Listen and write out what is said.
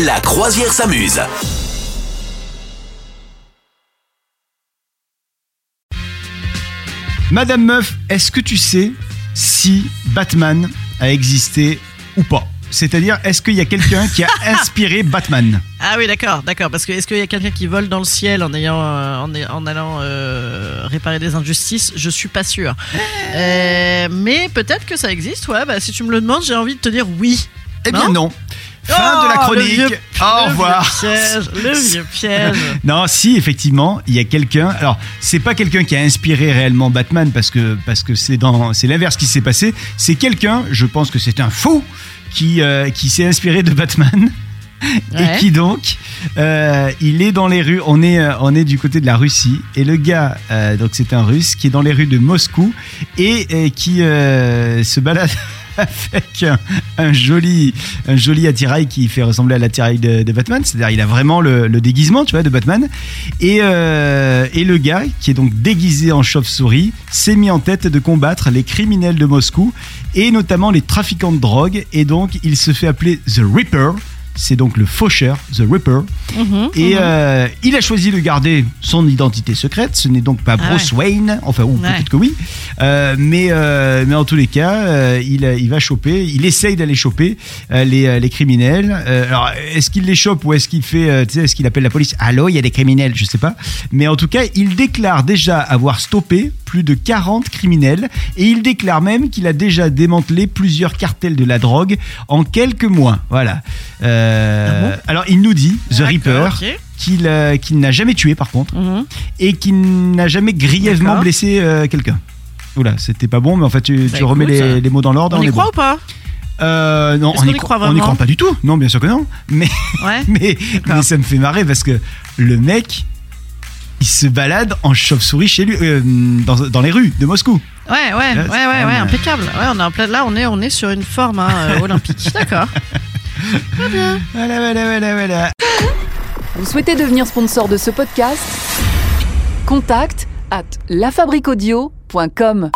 La croisière s'amuse. Madame Meuf, est-ce que tu sais si Batman a existé ou pas? C'est-à-dire, est-ce qu'il y a quelqu'un qui a inspiré Batman? Ah oui, d'accord, d'accord. Parce que est-ce qu'il y a quelqu'un qui vole dans le ciel en ayant, euh, en, en allant euh, réparer des injustices? Je suis pas sûr. Euh, mais peut-être que ça existe. Ouais, bah si tu me le demandes, j'ai envie de te dire oui. Eh bien Non? non. Fin de la Oh, le chronique. vieux- Au le revoir. vieux piège, le vieux piège. Non, si effectivement, il y a quelqu'un. Alors, c'est pas quelqu'un qui a inspiré réellement Batman parce que parce que c'est dans c'est l'inverse qui s'est passé. C'est quelqu'un, je pense que c'est un fou qui euh, qui s'est inspiré de Batman. Ouais. Et qui donc, euh, il est dans les rues. On est, euh, on est du côté de la Russie. Et le gars, euh, donc c'est un Russe qui est dans les rues de Moscou et, qui se balade avec un, joli, un joli attirail qui fait ressembler à l'attirail de, Batman. C'est-à-dire, il a vraiment le, le déguisement, tu vois, de Batman. Et, euh, et le gars, qui est donc déguisé en chauve-souris, s'est mis en tête de combattre les criminels de Moscou et notamment les trafiquants de drogue. Et donc, il se fait appeler The Ripper. C'est donc le faucheur, The Ripper. Mhm, Et mhm. euh, il a choisi de garder son identité secrète. Ce n'est donc pas Ah Bruce Wayne, enfin, ou Ouais. peut-être que oui. Euh, mais, euh, mais en tous les cas, il, il va choper, il essaye d'aller choper les, les criminels. Alors, est-ce qu'il les chope ou est-ce qu'il fait, tu sais, est-ce qu'il appelle la police? Allô, il y a des criminels, je sais pas. Mais en tout cas, il déclare déjà avoir stoppé plus de 40 criminels et il déclare même qu'il a déjà démantelé plusieurs cartels de la drogue en quelques mois. Voilà. Euh, alors, il nous dit, The qu'il euh, qu'il n'a jamais tué par contre Mhm. et qu'il n'a jamais grièvement blessé euh, quelqu'un. Oula, c'était pas bon, mais en fait, tu, Bah, tu remets les, les mots dans l'ordre. On y croit bon. ou pas? Euh, Non, on qu'on y y croit, pas du tout. Non, bien sûr que non. Mais, Ouais. mais, mais ça me fait marrer parce que le mec, il se balade en chauve-souris chez lui, euh, dans, dans les rues de Moscou. Ouais, ouais, ouais, Là, ouais, ouais, impeccable. Ouais, on est en plein, là, on est, on est sur une forme hein, euh, olympique. D'accord. Voilà, voilà, voilà, voilà. Vous souhaitez devenir sponsor de ce podcast? Contact à lafabriquaudio.com.